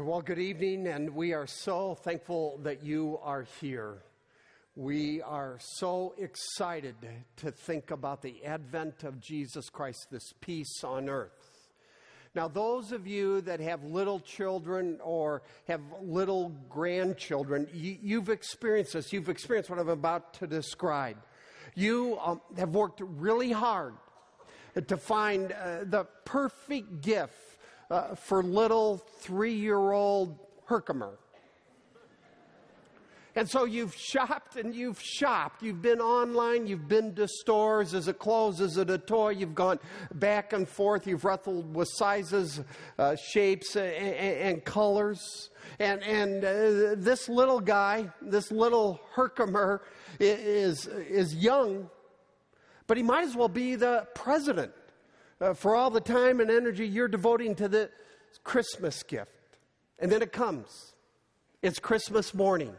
Well, good evening, and we are so thankful that you are here. We are so excited to think about the advent of Jesus Christ, this peace on earth. Now, those of you that have little children or have little grandchildren, you, have experienced this. You've experienced what I'm about to describe. You um, have worked really hard to find uh, the perfect gift uh, for little three year old Herkimer. And so you've shopped and you've shopped. You've been online, you've been to stores. Is it clothes? Is it a toy? You've gone back and forth. You've wrestled with sizes, uh, shapes, and, and, colors. And, and uh, this little guy, this little Herkimer, is, is young, but he might as well be the president uh, for all the time and energy you're devoting to the Christmas gift. And then it comes. It's Christmas morning.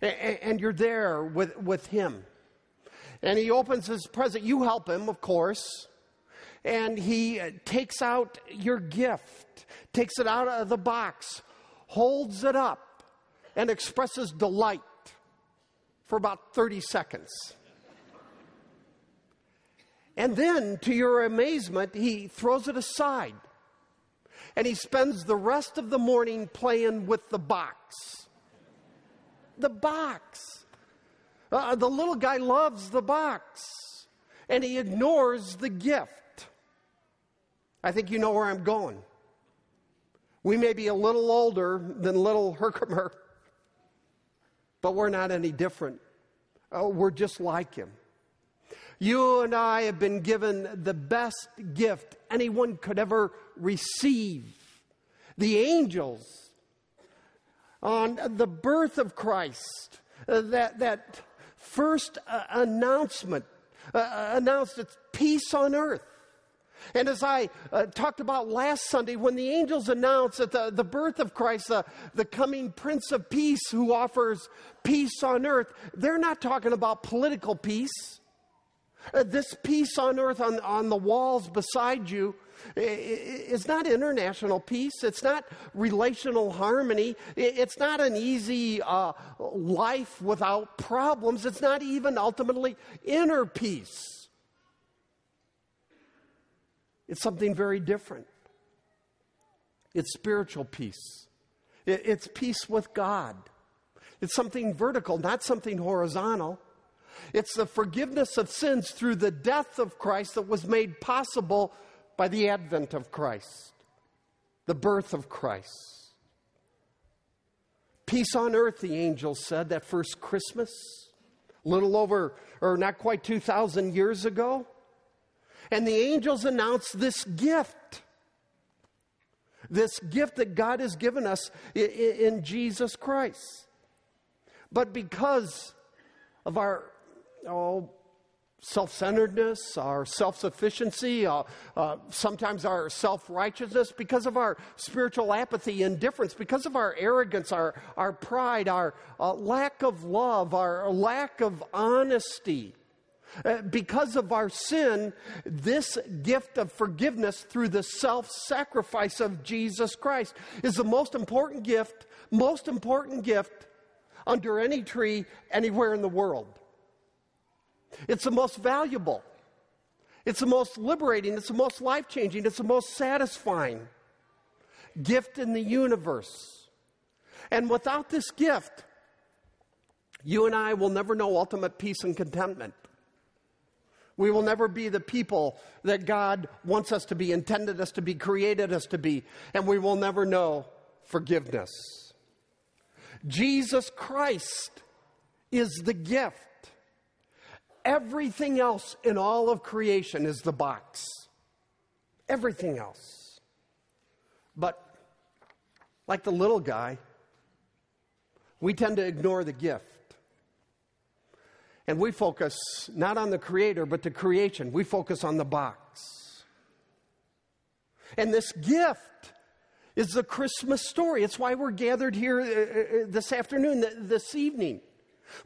And you're there with, with him. And he opens his present. You help him, of course. And he uh, takes out your gift, takes it out of the box, holds it up, and expresses delight for about 30 seconds. And then, to your amazement, he throws it aside. And he spends the rest of the morning playing with the box. The box. Uh, the little guy loves the box. And he ignores the gift. I think you know where I'm going. We may be a little older than little Herkimer, but we're not any different. Uh, we're just like him. You and I have been given the best gift anyone could ever receive. The angels on the birth of Christ, uh, that, that first uh, announcement uh, uh announced its peace on earth. And as I uh, talked about last Sunday, when the angels announced that the, the birth of Christ, uh, the coming Prince of Peace who offers peace on earth, they're not talking about political peace. Uh, this peace on earth on, on the walls beside you is not international peace. It's not relational harmony. It's not an easy uh, life without problems. It's not even ultimately inner peace. It's something very different. It's spiritual peace, it's peace with God. It's something vertical, not something horizontal. It's the forgiveness of sins through the death of Christ that was made possible by the advent of Christ, the birth of Christ. Peace on earth, the angels said that first Christmas, a little over, or not quite 2,000 years ago. And the angels announced this gift. This gift that God has given us in Jesus Christ. But because of our oh, self centeredness, our self sufficiency, uh, uh, sometimes our self righteousness, because of our spiritual apathy, indifference, because of our arrogance, our, our pride, our uh, lack of love, our lack of honesty. Uh, because of our sin, this gift of forgiveness through the self sacrifice of Jesus Christ is the most important gift, most important gift under any tree anywhere in the world. It's the most valuable. It's the most liberating. It's the most life changing. It's the most satisfying gift in the universe. And without this gift, you and I will never know ultimate peace and contentment. We will never be the people that God wants us to be, intended us to be, created us to be, and we will never know forgiveness. Jesus Christ is the gift. Everything else in all of creation is the box. Everything else. But, like the little guy, we tend to ignore the gift. And we focus not on the creator, but the creation. We focus on the box. And this gift is the Christmas story. It's why we're gathered here uh, uh, this afternoon, this evening.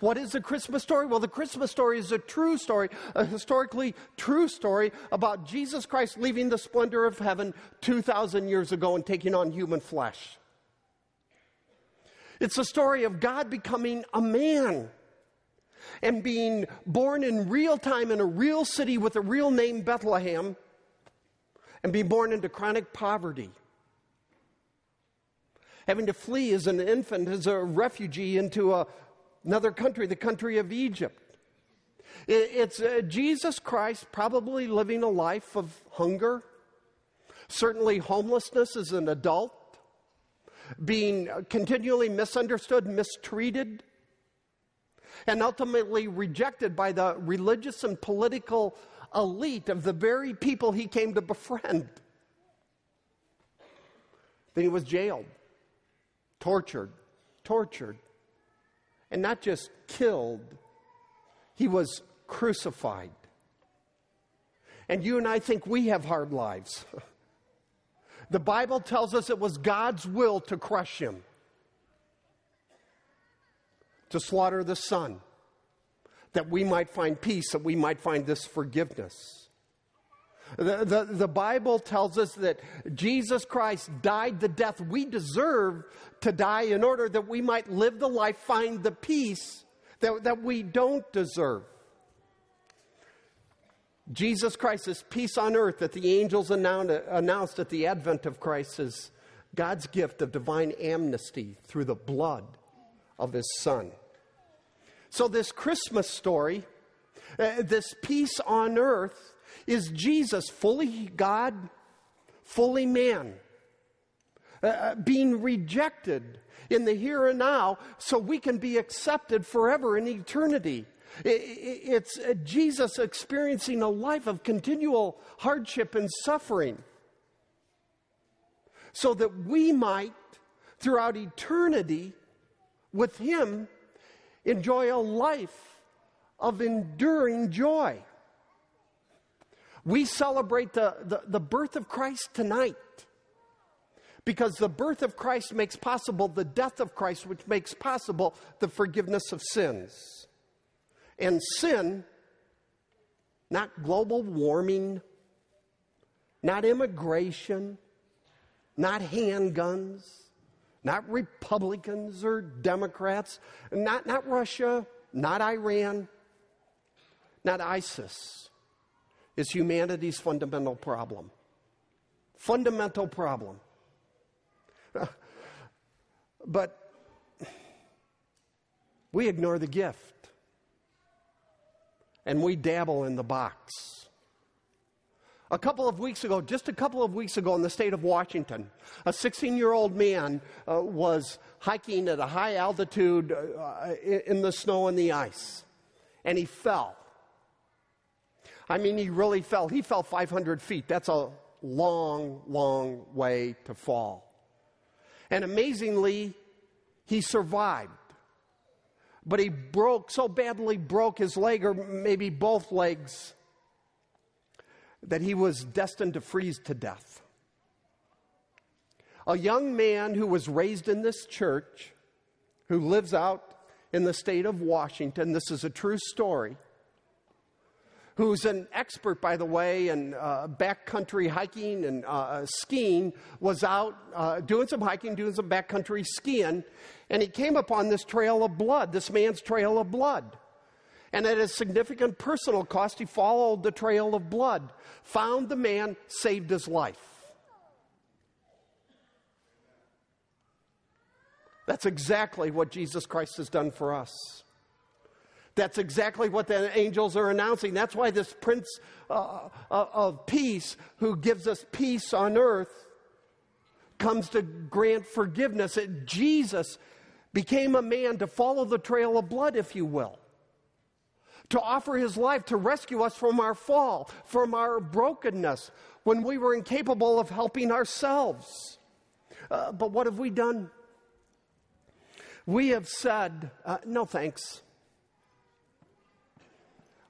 What is the Christmas story? Well, the Christmas story is a true story, a historically true story about Jesus Christ leaving the splendor of heaven 2,000 years ago and taking on human flesh. It's a story of God becoming a man and being born in real time in a real city with a real name, Bethlehem, and being born into chronic poverty. Having to flee as an infant, as a refugee, into a, another country, the country of Egypt. It's uh, Jesus Christ probably living a life of hunger, certainly homelessness as an adult, being continually misunderstood, mistreated, and ultimately rejected by the religious and political elite of the very people he came to befriend. Then he was jailed, tortured, tortured, and not just killed, he was crucified. And you and I think we have hard lives. The Bible tells us it was God's will to crush him, to slaughter the Son, that we might find peace, that we might find this forgiveness. The, the, the, Bible tells us that Jesus Christ died the death we deserve to die in order that we might live the life, find the peace that, that we don't deserve. Jesus Christ's peace on earth that the angels announced at the advent of Christ is God's gift of divine amnesty through the blood of his Son. So, this Christmas story, uh, this peace on earth, is Jesus fully God, fully man, uh, uh being rejected in the here and now so we can be accepted forever in eternity. It's uh, Jesus experiencing a life of continual hardship and suffering so that we might, throughout eternity, with Him, enjoy a life of enduring joy. We celebrate the, the, the, birth of Christ tonight because the birth of Christ makes possible the death of Christ, which makes possible the forgiveness of sins. And sin, not global warming, not immigration, not handguns, not Republicans or Democrats, not, not Russia, not Iran, not ISIS, is humanity's fundamental problem. Fundamental problem. but we ignore the gift and we dabble in the box. A couple of weeks ago, just a couple of weeks ago in the state of Washington, a 16 year old man uh, was hiking at a high altitude uh, in the snow and the ice, and he fell. I mean, he really fell. He fell 500 feet. That's a long, long way to fall. And amazingly, he survived but he broke, so badly broke his leg, or maybe both legs, that he was destined to freeze to death. A young man who was raised in this church, who lives out in the state of Washington, this is a true story who's an expert, by the way, in uh, backcountry hiking and uh, skiing, was out uh, doing some hiking, doing some backcountry skiing, and he came upon this trail of blood, this man's trail of blood. And at a significant personal cost, he followed the trail of blood, found the man, saved his life. That's exactly what Jesus Christ has done for us. That's exactly what the angels are announcing. That's why this Prince uh, uh, of Peace, who gives us peace on earth, comes to grant forgiveness. It, Jesus became a man to follow the trail of blood, if you will, to offer his life to rescue us from our fall, from our brokenness, when we were incapable of helping ourselves. Uh, but what have we done? We have said, uh, no thanks.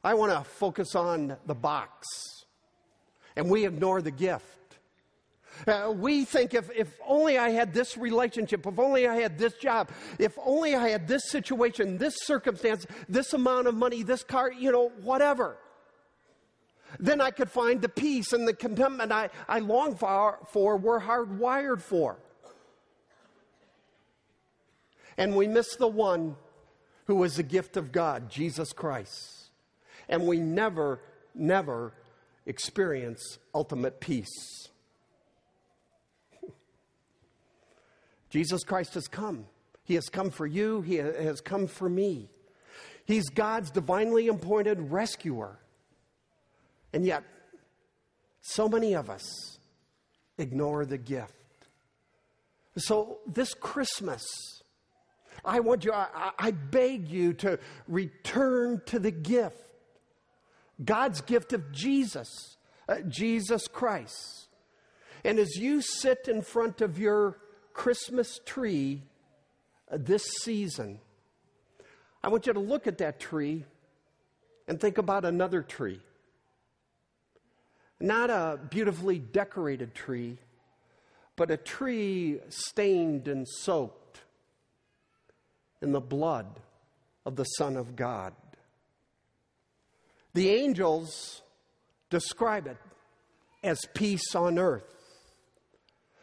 I want to focus on the box, and we ignore the gift. Uh, we think if, if only I had this relationship, if only I had this job, if only I had this situation, this circumstance, this amount of money, this car, you know, whatever, then I could find the peace and the contentment I, I long for, for, we're hardwired for. And we miss the one who was the gift of God, Jesus Christ. And we never, never experience ultimate peace. Jesus Christ has come. He has come for you, He has come for me. He's God's divinely appointed rescuer. And yet, so many of us ignore the gift. So, this Christmas, I want you, I, I, beg you to return to the gift God's gift of Jesus, uh, Jesus Christ. And as you sit in front of your Christmas tree uh, this season, I want you to look at that tree and think about another tree. Not a beautifully decorated tree, but a tree stained and soaked in the blood of the Son of God. The angels describe it as peace on earth.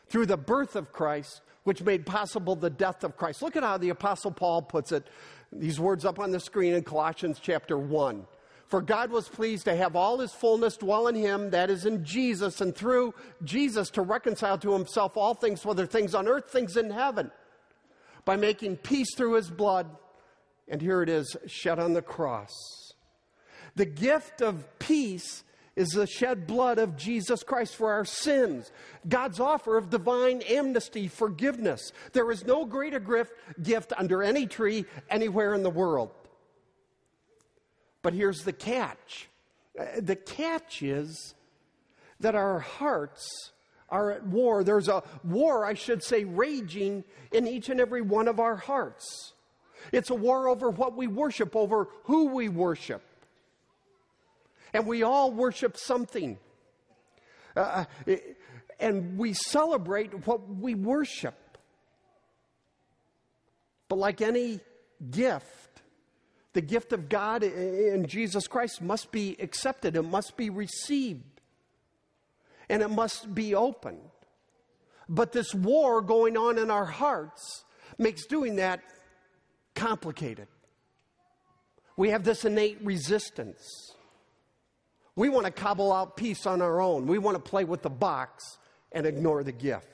Through the birth of Christ, which made possible the death of Christ. Look at how the Apostle Paul puts it, these words up on the screen in Colossians chapter 1. For God was pleased to have all his fullness dwell in him, that is in Jesus, and through Jesus to reconcile to himself all things, whether things on earth, things in heaven, by making peace through his blood. And here it is, shed on the cross. The gift of peace is the shed blood of Jesus Christ for our sins. God's offer of divine amnesty, forgiveness. There is no greater gift, gift under any tree anywhere in the world. But here's the catch uh, the catch is that our hearts are at war. There's a war, I should say, raging in each and every one of our hearts. It's a war over what we worship, over who we worship. And we all worship something. Uh, uh and we celebrate what we worship. But like any gift, the gift of God in Jesus Christ must be accepted, it must be received, and it must be opened. But this war going on in our hearts makes doing that complicated. We have this innate resistance. We want to cobble out peace on our own. We want to play with the box and ignore the gift.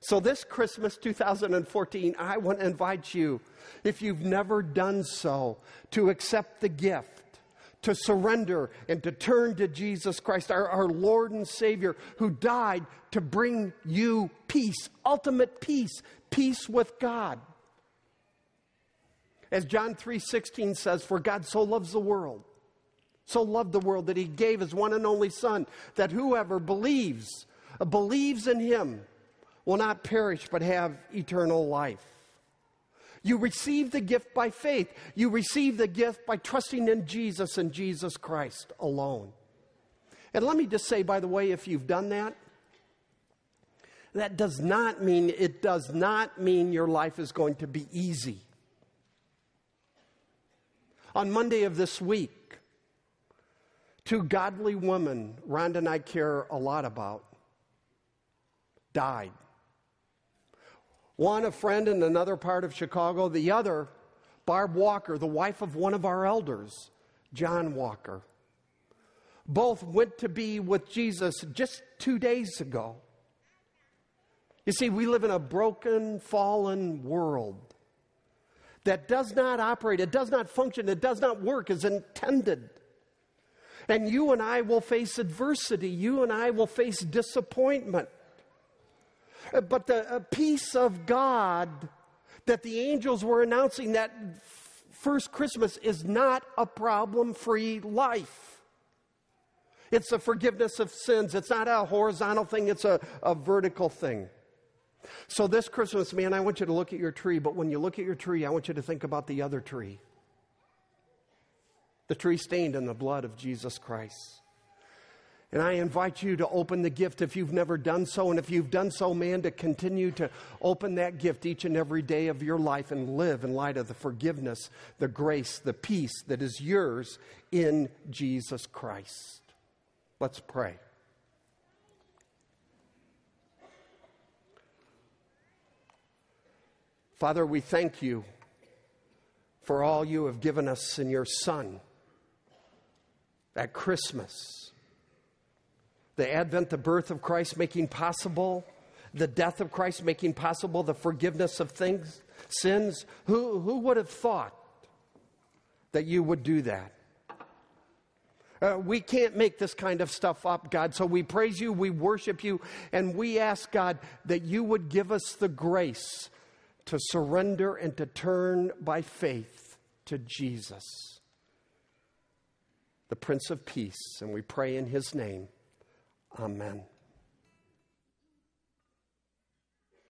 So, this Christmas 2014, I want to invite you, if you've never done so, to accept the gift, to surrender, and to turn to Jesus Christ, our, our Lord and Savior, who died to bring you peace, ultimate peace, peace with God. As John 3:16 says, for God so loves the world so loved the world that he gave his one and only Son, that whoever believes, believes in him, will not perish but have eternal life. You receive the gift by faith. You receive the gift by trusting in Jesus and Jesus Christ alone. And let me just say, by the way, if you've done that, that does not mean, it does not mean your life is going to be easy. On Monday of this week, Two godly women, Rhonda and I care a lot about, died. One, a friend in another part of Chicago. The other, Barb Walker, the wife of one of our elders, John Walker. Both went to be with Jesus just two days ago. You see, we live in a broken, fallen world that does not operate, it does not function, it does not work as intended. And you and I will face adversity. You and I will face disappointment. Uh, but the peace of God that the angels were announcing that first Christmas is not a problem free life. It's a forgiveness of sins. It's not a horizontal thing, it's a, a vertical thing. So, this Christmas, man, I want you to look at your tree, but when you look at your tree, I want you to think about the other tree the tree stained in the blood of Jesus Christ. And I invite you to open the gift if you've never done so. And if you've done so, man, to continue to open that gift each and every day of your life and live in light of the forgiveness, the grace, the peace that is yours in Jesus Christ. Let's pray. Father, we thank you for all you have given us in your Son at Christmas. The advent, the birth of Christ making possible, the death of Christ making possible the forgiveness of things, sins. Who, who would have thought that you would do that? Uh, we can't make this kind of stuff up, God. So we praise you, we worship you, and we ask, God, that you would give us the grace to surrender and to turn by faith to Jesus, the Prince of Peace. And we pray in his name. Amen.